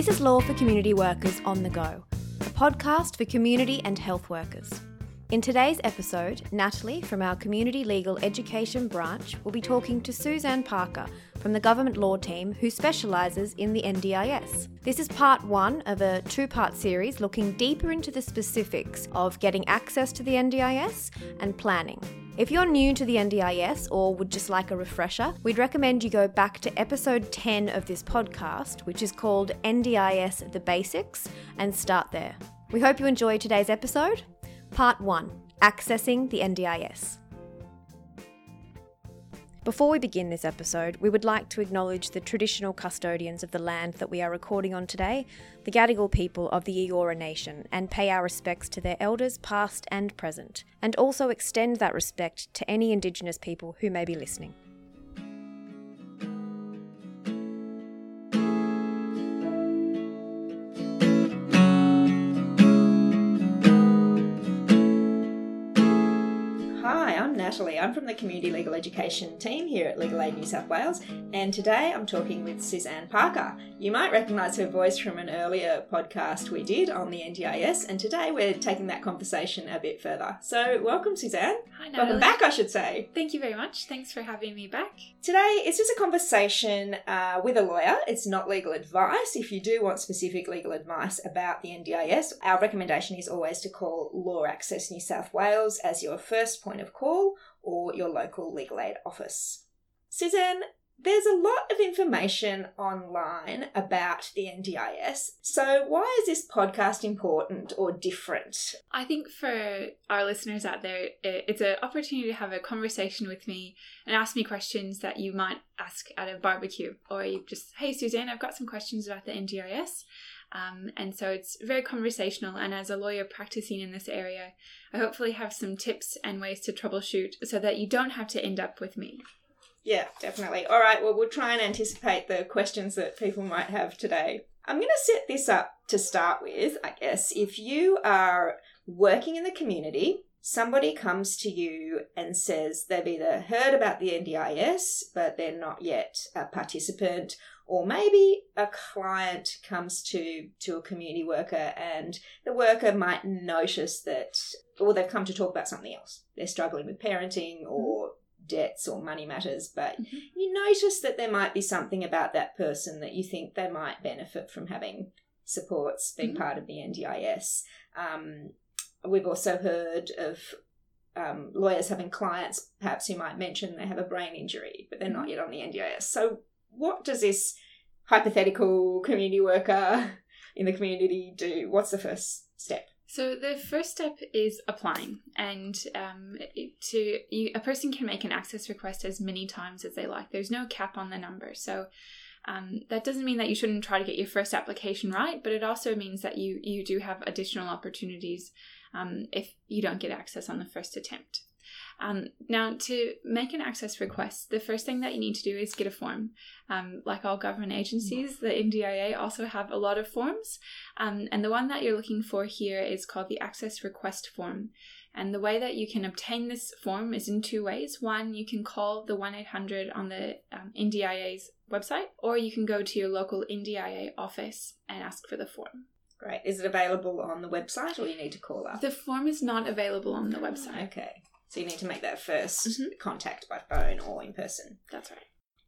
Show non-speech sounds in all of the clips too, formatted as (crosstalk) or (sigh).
This is Law for Community Workers on the Go, a podcast for community and health workers. In today's episode, Natalie from our Community Legal Education branch will be talking to Suzanne Parker from the Government Law team who specialises in the NDIS. This is part one of a two part series looking deeper into the specifics of getting access to the NDIS and planning. If you're new to the NDIS or would just like a refresher, we'd recommend you go back to episode 10 of this podcast, which is called NDIS The Basics, and start there. We hope you enjoy today's episode. Part 1 Accessing the NDIS. Before we begin this episode, we would like to acknowledge the traditional custodians of the land that we are recording on today, the Gadigal people of the Eora Nation, and pay our respects to their elders, past and present, and also extend that respect to any Indigenous people who may be listening. Natalie. I'm from the Community Legal Education team here at Legal Aid New South Wales, and today I'm talking with Suzanne Parker. You might recognise her voice from an earlier podcast we did on the NDIS, and today we're taking that conversation a bit further. So, welcome, Suzanne. Hi, Natalie. Welcome back, I should say. Thank you very much. Thanks for having me back. Today, it's just a conversation uh, with a lawyer. It's not legal advice. If you do want specific legal advice about the NDIS, our recommendation is always to call Law Access New South Wales as your first point of call or your local legal aid office. Suzanne, there's a lot of information online about the NDIS. So, why is this podcast important or different? I think for our listeners out there, it's an opportunity to have a conversation with me and ask me questions that you might ask at a barbecue, or you just, hey, Suzanne, I've got some questions about the NDIS. Um, and so it's very conversational. And as a lawyer practicing in this area, I hopefully have some tips and ways to troubleshoot so that you don't have to end up with me. Yeah, definitely. All right, well, we'll try and anticipate the questions that people might have today. I'm going to set this up to start with, I guess. If you are working in the community, somebody comes to you and says they've either heard about the NDIS, but they're not yet a participant, or maybe a client comes to to a community worker and the worker might notice that or they've come to talk about something else they're struggling with parenting or debts or money matters but mm-hmm. you notice that there might be something about that person that you think they might benefit from having supports being mm-hmm. part of the NDIS um, we've also heard of um, lawyers having clients perhaps who might mention they have a brain injury but they're not mm-hmm. yet on the NDIS so what does this hypothetical community worker (laughs) in the community do? What's the first step? So the first step is applying, and um, to you, a person can make an access request as many times as they like. There's no cap on the number, so um, that doesn't mean that you shouldn't try to get your first application right, but it also means that you you do have additional opportunities um, if you don't get access on the first attempt. Um, now, to make an access request, the first thing that you need to do is get a form. Um, like all government agencies, the NDIA also have a lot of forms. Um, and the one that you're looking for here is called the access request form. And the way that you can obtain this form is in two ways. One, you can call the 1 800 on the um, NDIA's website, or you can go to your local NDIA office and ask for the form. Great. Is it available on the website or you need to call up? The form is not available on the website. Okay. So you need to make that 1st mm-hmm. contact by phone or in person. That's right.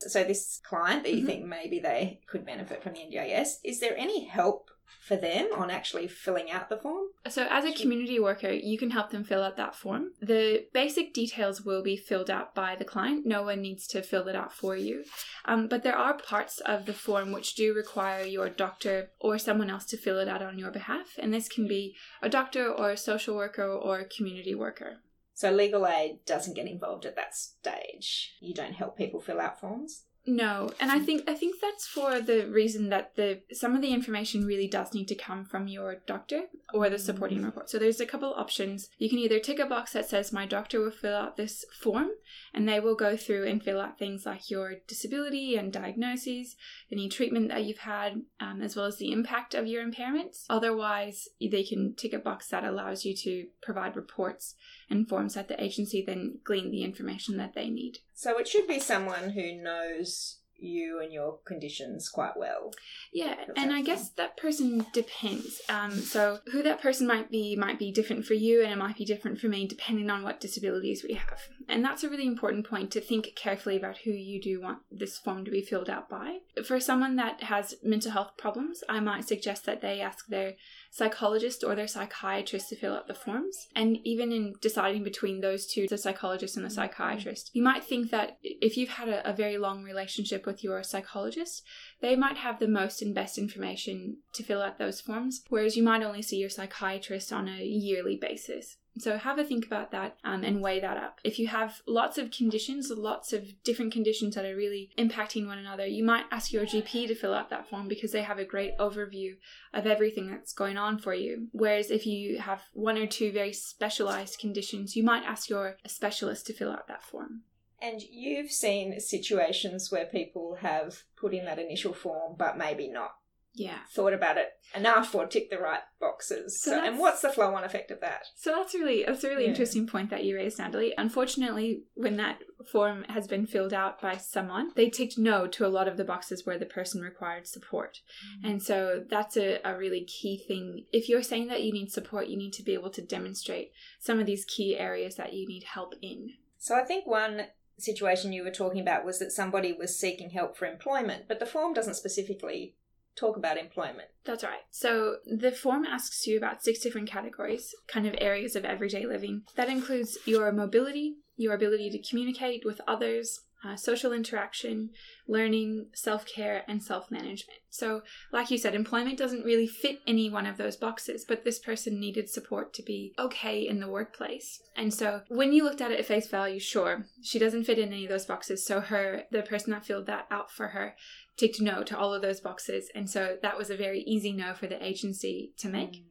So this client that you mm-hmm. think maybe they could benefit from the NDIS, is there any help for them on actually filling out the form? So, as a community worker, you can help them fill out that form. The basic details will be filled out by the client. No one needs to fill it out for you. Um, but there are parts of the form which do require your doctor or someone else to fill it out on your behalf. And this can be a doctor or a social worker or a community worker. So legal aid doesn't get involved at that stage. You don't help people fill out forms. No, and I think I think that's for the reason that the some of the information really does need to come from your doctor or the supporting mm. report. So there's a couple options. You can either tick a box that says my doctor will fill out this form and they will go through and fill out things like your disability and diagnoses, any treatment that you've had, um, as well as the impact of your impairments. Otherwise, they can tick a box that allows you to provide reports and forms that the agency then glean the information that they need. So it should be someone who knows you and your conditions quite well. Yeah, and I guess that person depends. Um, so who that person might be might be different for you, and it might be different for me depending on what disabilities we have. And that's a really important point to think carefully about who you do want this form to be filled out by. For someone that has mental health problems, I might suggest that they ask their psychologist or their psychiatrist to fill out the forms. And even in deciding between those two, the psychologist and the psychiatrist, you might think that if you've had a, a very long relationship with your psychologist, they might have the most and best information to fill out those forms, whereas you might only see your psychiatrist on a yearly basis. So have a think about that um, and weigh that up. If you have lots of conditions, lots of different conditions that are really impacting one another, you might ask your GP to fill out that form because they have a great overview of everything that's going on for you. Whereas if you have one or two very specialized conditions, you might ask your specialist to fill out that form. And you've seen situations where people have put in that initial form, but maybe not Yeah. thought about it enough or ticked the right boxes. So So, and what's the flow on effect of that? So that's really that's a really Yeah. interesting point that you raised, Natalie. Unfortunately, when that form has been filled out by someone, they ticked no to a lot of the boxes where the person required support. Mm-hmm. And so that's a, a really key thing. If you're saying that you need support, you need to be able to demonstrate some of these key areas that you need help in. So I think one situation you were talking about was that somebody was seeking help for employment, but the form doesn't specifically talk about employment. That's right. So the form asks you about six different categories, kind of areas of everyday living. That includes your mobility, your ability to communicate with others, uh, social interaction, learning, self care, and self management. So, like you said, employment doesn't really fit any one of those boxes, but this person needed support to be okay in the workplace. And so, when you looked at it at face value, sure, she doesn't fit in any of those boxes. So, her, the person that filled that out for her, ticked no to all of those boxes. And so that was a very easy no for the agency to make.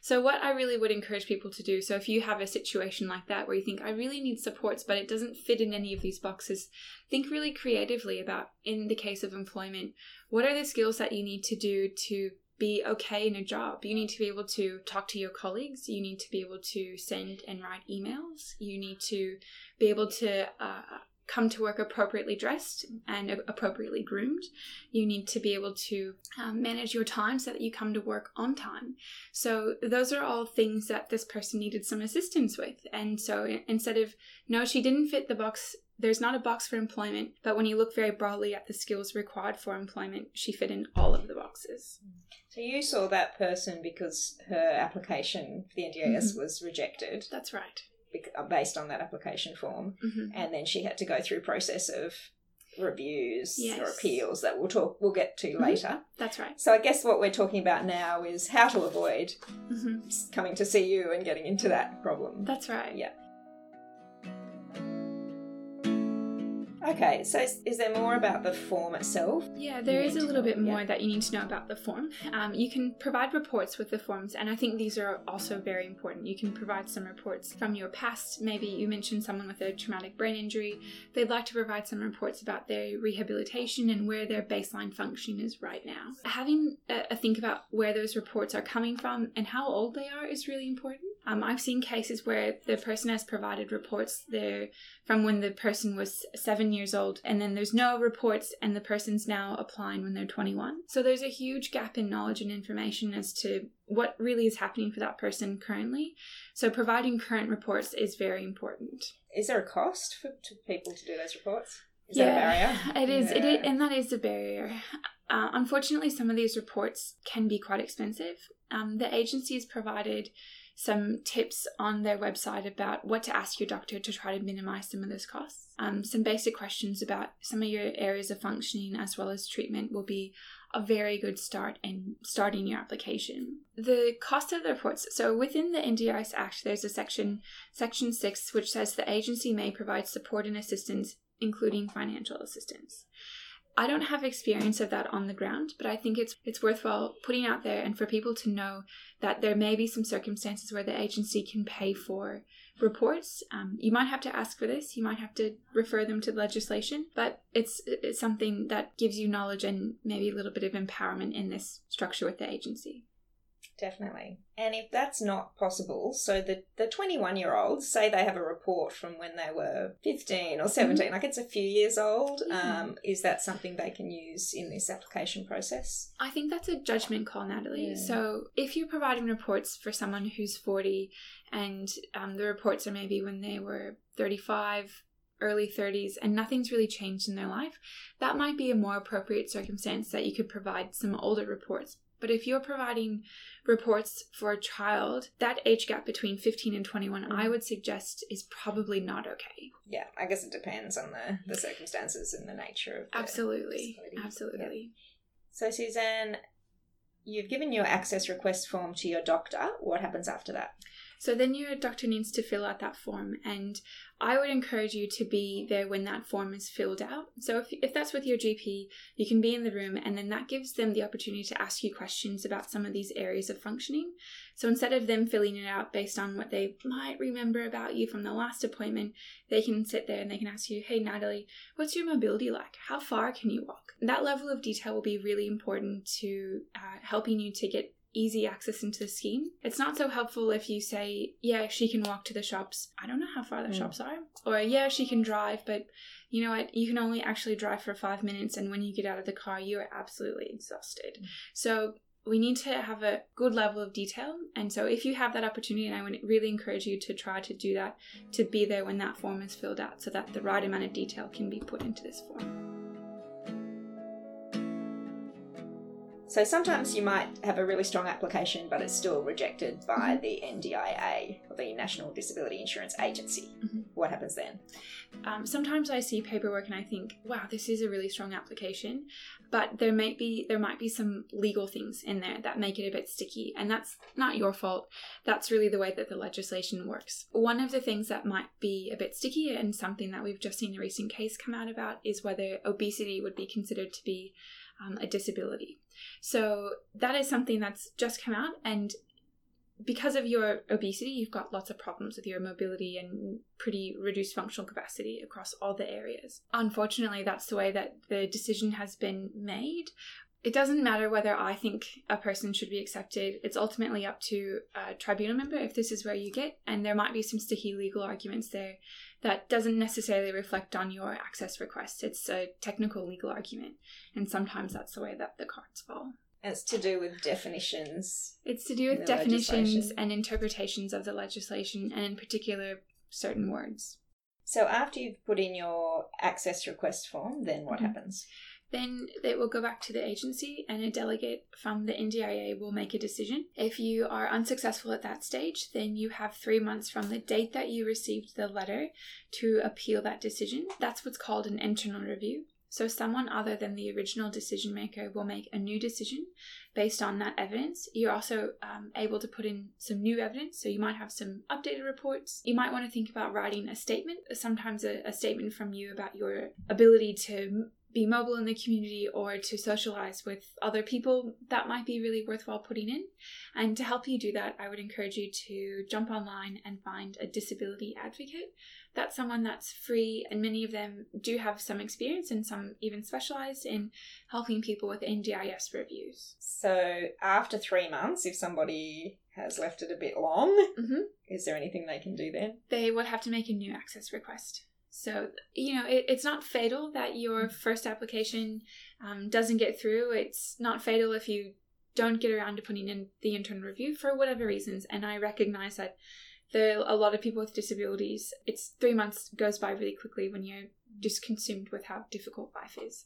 So, what I really would encourage people to do so, if you have a situation like that where you think, I really need supports, but it doesn't fit in any of these boxes, think really creatively about, in the case of employment, what are the skills that you need to do to be okay in a job. You need to be able to talk to your colleagues. You need to be able to send and write emails. You need to be able to uh, come to work appropriately dressed and appropriately groomed. You need to be able to um, manage your time so that you come to work on time. So, those are all things that this person needed some assistance with. And so, instead of, no, she didn't fit the box, there's not a box for employment, but when you look very broadly at the skills required for employment, she fit in all of the boxes. So you saw that person because her application for the NDIS was rejected That's right. Uh, based on that application form, hmm and then she had to go through process of reviews or appeals that we'll talk we'll get to Mhm. later. That's right. So I guess what we're talking about now is how to avoid hmm coming to see you and getting into that problem. That's right. Yeah. Okay, so is, there more about the form itself? Yeah, there is a little bit more yeah. that you need to know about the form. Um, you can provide reports with the forms, and I think these are also very important. You can provide some reports from your past. Maybe you mentioned someone with a traumatic brain injury. They'd like to provide some reports about their rehabilitation and where their baseline function is right now. Having a, a think about where those reports are coming from and how old they are is really important. Um, I've seen cases where the person has provided reports there from when the person was seven years old, and then there's no reports, and the person's now applying when they're 21. So there's a huge gap in knowledge and information as to what really is happening for that person currently. So providing current reports is very important. Is there a cost for to people to do those reports? Is that a barrier? It is, it is, and that is a barrier. Uh, unfortunately, some of these reports can be quite expensive. Um, the agency has provided some tips on their website about what to ask your doctor to try to minimize some of those costs. Um, some basic questions about some of your areas of functioning as well as treatment will be a very good start in starting your application. The cost of the reports. So within the NDIS Act, there's a section, Section 6, which says the agency may provide support and assistance, including financial assistance. I don't have experience of that on the ground, but I think it's it's worthwhile putting out there and for people to know that there may be some circumstances where the agency can pay for reports. Um, you might have to ask for this. You might have to refer them to legislation, but it's it's something that gives you knowledge and maybe a little bit of empowerment in this structure with the agency. Definitely. And if that's not possible, so the, the 21 year olds say they have a report from when they were 15 or 17, like it's a few years old, Yeah. um, is that something they can use in this application process? I think that's a judgment call, Natalie. Yeah. So if you're providing reports for someone who's 40 and um, the reports are maybe when they were 35, early 30s, and nothing's really changed in their life, that might be a more appropriate circumstance that you could provide some older reports. But if you're providing reports for a child, that age gap between 15 and 21, I mm. would suggest is probably not okay. Yeah, I guess it depends on the, the circumstances and the nature of the Absolutely. disability. Absolutely. So, Suzanne, you've given your access request form to your doctor. What happens after that? So then your doctor needs to fill out that form, and I would encourage you to be there when that form is filled out. So if, if that's with your GP, you can be in the room, and then that gives them the opportunity to ask you questions about some of these areas of functioning. So instead of them filling it out based on what they might remember about you from the last appointment, they can sit there and they can ask you, Hey, Natalie, what's your mobility like? How far can you walk? That level of detail will be really important to uh, helping you to get easy access into the scheme. It's not so helpful if you say, yeah, she can walk to the shops. I don't know how far the Mm. shops are. Or, yeah, she can drive, but you know what? You can only actually drive for five minutes, and when you get out of the car, you are absolutely exhausted. So, we need to have a good level of detail. And so, if you have that opportunity, and I would really encourage you to try to do that, to be there when that form is filled out so that the right amount of detail can be put into this form. So sometimes you might have a really strong application, but it's still rejected by Mhm. the NDIA, or the National Disability Insurance Agency. Mhm. What happens then? Um, sometimes I see paperwork and I think, wow, this is a really strong application, but there might be there might be some legal things in there that make it a bit sticky, and that's not your fault. That's really the way that the legislation works. One of the things that might be a bit sticky and something that we've just seen a recent case come out about is whether obesity would be considered to be um, a disability. So that is something that's just come out, and because of your obesity, you've got lots of problems with your mobility and pretty reduced functional capacity across all the areas. Unfortunately, that's the way that the decision has been made. It doesn't matter whether I think a person should be accepted. It's ultimately up to a tribunal member if this is where you get, and there might be some sticky legal arguments there that doesn't necessarily reflect on your access request. It's a technical legal argument, and sometimes that's the way that the cards fall. It's to do with definitions. It's to do with definitions and interpretations of the legislation, and in particular, certain words. So after you've put in your access request form, then what Mhm. happens? Then it will go back to the agency, and a delegate from the NDIA will make a decision. If you are unsuccessful at that stage, then you have three months from the date that you received the letter to appeal that decision. That's what's called an internal review. So, someone other than the original decision maker will make a new decision based on that evidence. You're also um, able to put in some new evidence. So, you might have some updated reports. You might want to think about writing a statement, sometimes a, a statement from you about your ability to be mobile in the community or to socialize with other people. That might be really worthwhile putting in. And to help you do that, I would encourage you to jump online and find a disability advocate that's someone that's free, and many of them do have some experience and some even specialized in helping people with NDIS reviews. So after three months, if somebody has left it a bit long, Mhm. is there anything they can do then? They would have to make a new access request. So, you know, it, it's not fatal that your first application um, doesn't get through. It's not fatal if you don't get around to putting in the internal review for whatever reasons. And I recognize that there are a lot of people with disabilities. It's three months goes by really quickly when you're just consumed with how difficult life is.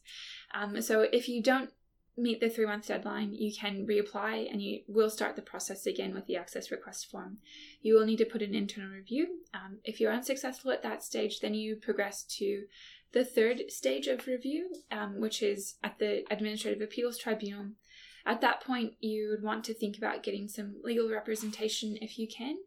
Um, so if you don't meet the three month deadline, you can reapply and you will start the process again with the access request form. You will need to put an internal review. Um, if you're unsuccessful at that stage, then you progress to the third stage of review, um, which is at the Administrative Appeals Tribunal. At that point, you would want to think about getting some legal representation if you can.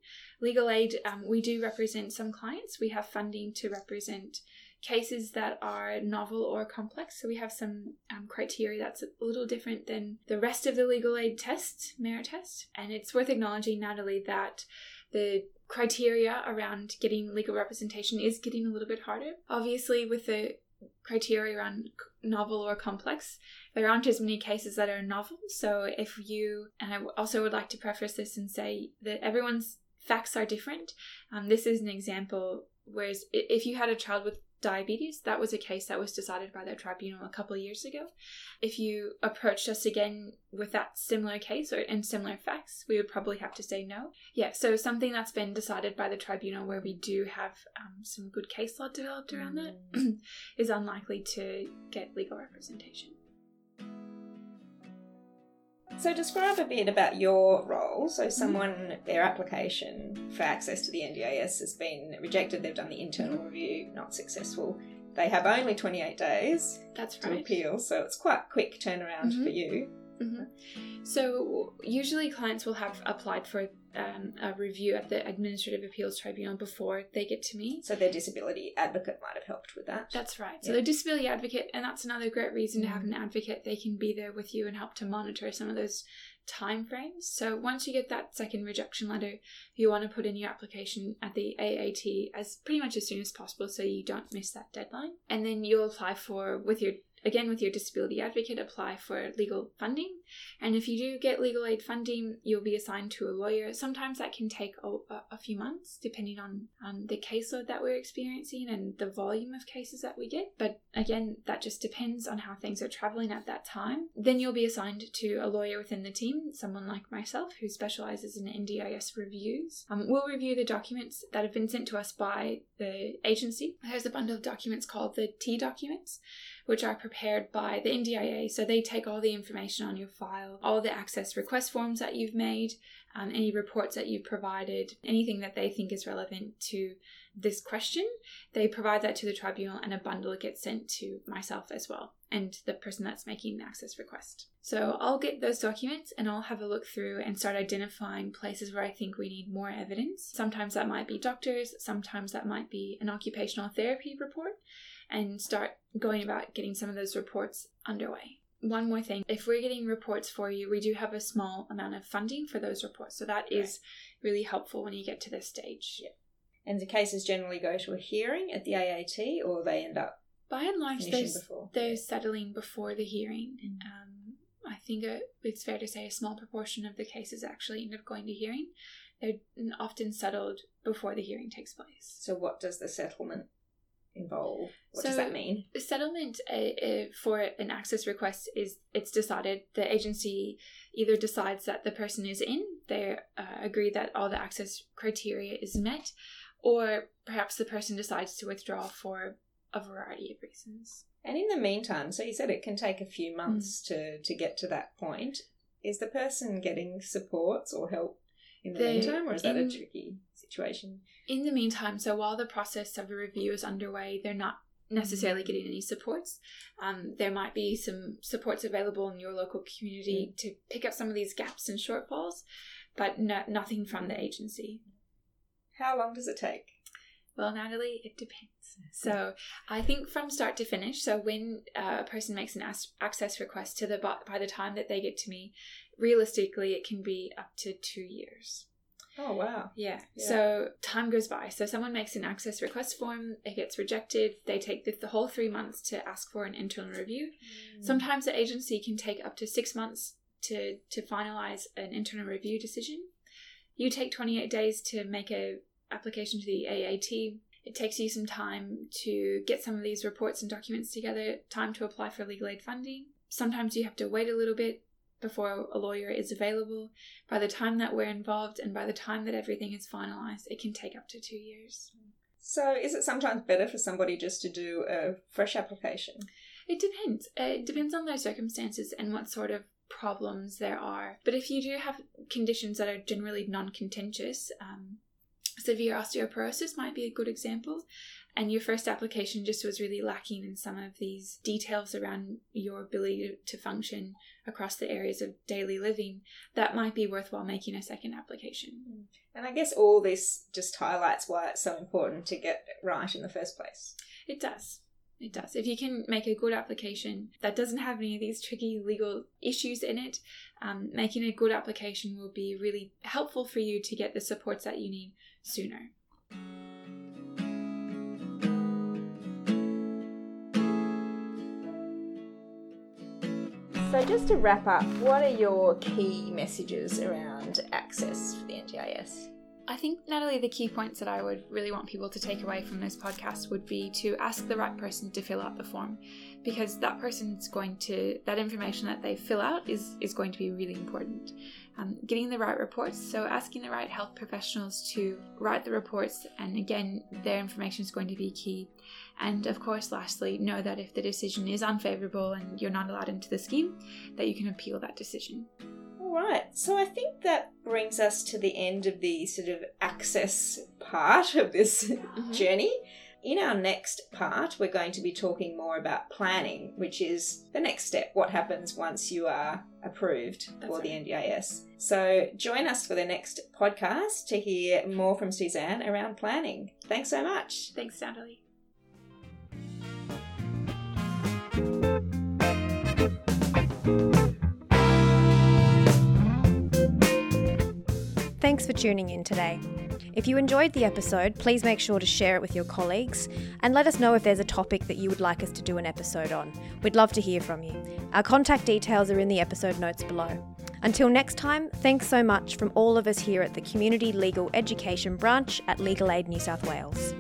Legal aid, um, we do represent some clients. We have funding to represent cases that are novel or complex. So we have some um, criteria that's a little different than the rest of the legal aid test, merit test. And it's worth acknowledging, Natalie, that the criteria around getting legal representation is getting a little bit harder. Obviously, with the criteria around novel or complex. There aren't as many cases that are novel. So if you, and I also would like to preface this and say that everyone's facts are different. Um, this is an example. Whereas if you had a child with diabetes, that was a case that was decided by the tribunal a couple of years ago. If you approached us again with that similar case or and similar facts, we would probably have to say no. Yeah, so something that's been decided by the tribunal where we do have um, some good case law developed around that (clears throat) is unlikely to get legal representation. So describe a bit about your role. So someone, their application for access to the NDIS has been rejected. They've done the internal review, not successful. They have only 28 days That's to right. appeal, so it's quite quick turnaround Mhm. for you. Hmm So usually clients will have applied for um, a review at the Administrative Appeals Tribunal before they get to me. So their disability advocate might have helped with that. That's right. So Yeah. the disability advocate, and that's another great reason to have an advocate. They can be there with you and help to monitor some of those time frames. So once you get that second rejection letter, you want to put in your application at the AAT as pretty much as soon as possible so you don't miss that deadline. And then you'll apply for with your again with your disability advocate apply for legal funding. And if you do get legal aid funding you'll be assigned to a lawyer. Sometimes that can take a, a- few months depending on um, the caseload that we're experiencing and the volume of cases that we get. But again that just depends on how things are traveling at that time. Then you'll be assigned to a lawyer within the team someone like myself who specializes in NDIS reviews. Um, we'll review the documents that have been sent to us by the agency. There's a bundle of documents called the t documents which are prepared by the NDIA. So they take all the information on your file, all the access request forms that you've made, um, any reports that you've provided, anything that they think is relevant to this question. They provide that to the tribunal, and a bundle gets sent to myself as well and the person that's making the access request. So I'll get those documents and I'll have a look through and start identifying places where I think we need more evidence. Sometimes that might be doctors, sometimes that might be an occupational therapy report and start going about getting some of those reports underway. One more thing if we're getting reports for you, we do have a small amount of funding for those reports. So that is really helpful when you get to this stage. Yeah. And the cases generally go to a hearing at the AAT or they end up By and large, there's, before. they're settling before the hearing. Mm. Um, I think it's fair to say a small proportion of the cases actually end up going to hearing. They're often settled before the hearing takes place. So what does the settlement involve? What So- does that mean? The settlement uh, uh, for an access request is it's decided the agency either decides that the person is in they uh, agree that all the access criteria is met or perhaps the person decides to withdraw for a variety of reasons And in the meantime, so you said it can take a few months Mm. to, to get to that point. Is the person getting supports or help in the They- meantime, or is that a tricky situation? in the meantime so while the process of the review is underway they're not necessarily getting any supports um, there might be some supports available in your local community to pick up some of these gaps and shortfalls but no, nothing from the agency How long does it take? Well, Natalie, it depends. So I think from start to finish. So when uh, a person makes an access request to the by the time that they get to me, realistically, it can be up to two years. Oh wow! Yeah. Yeah. So time goes by. So someone makes an access request form, it gets rejected. They take the, the whole three months to ask for an internal review. Mm. Sometimes the agency can take up to six months to to finalize an internal review decision. You take 28 days to make a application to the AAT. It takes you some time to get some of these reports and documents together, time to apply for legal aid funding. Sometimes you have to wait a little bit before a lawyer is available. By the time that we're involved and by the time that everything is finalized, it can take up to two years. So is it sometimes better for somebody just to do a fresh application? It depends. It depends on their circumstances and what sort of problems there are. But if you do have conditions that are generally non contentious, um, severe osteoporosis might be a good example. And your first application just was really lacking in some of these details around your ability to, function across the areas of daily living, that might be worthwhile making a second application. And I guess all this just highlights why it's so important to get it right in the first place. It does. It does. If you can make a good application that doesn't have any of these tricky legal issues in it, um, making a good application will be really helpful for you to get the supports that you need sooner. Just to wrap up, what are your key messages around access for the NDIS? I think, Natalie, the key points that I would really want people to take away from this podcast would be to ask the right person to fill out the form because that person's going to, that information that they fill out is, is going to be really important. Um, getting the right reports, so asking the right health professionals to write the reports, and again, their information is going to be key. And of course, lastly, know that if the decision is unfavourable and you're not allowed into the scheme, that you can appeal that decision. All right, so I think that brings us to the end of the sort of access part of this mm-hmm. journey. In our next part, we're going to be talking more about planning, which is the next step. What happens once you are approved That's for right. the NDIS? So join us for the next podcast to hear more from Suzanne around planning. Thanks so much. Thanks, Natalie. Thanks for tuning in today. If you enjoyed the episode, please make sure to share it with your colleagues and let us know if there's a topic that you would like us to do an episode on. We'd love to hear from you. Our contact details are in the episode notes below. Until next time, thanks so much from all of us here at the Community Legal Education Branch at Legal Aid New South Wales.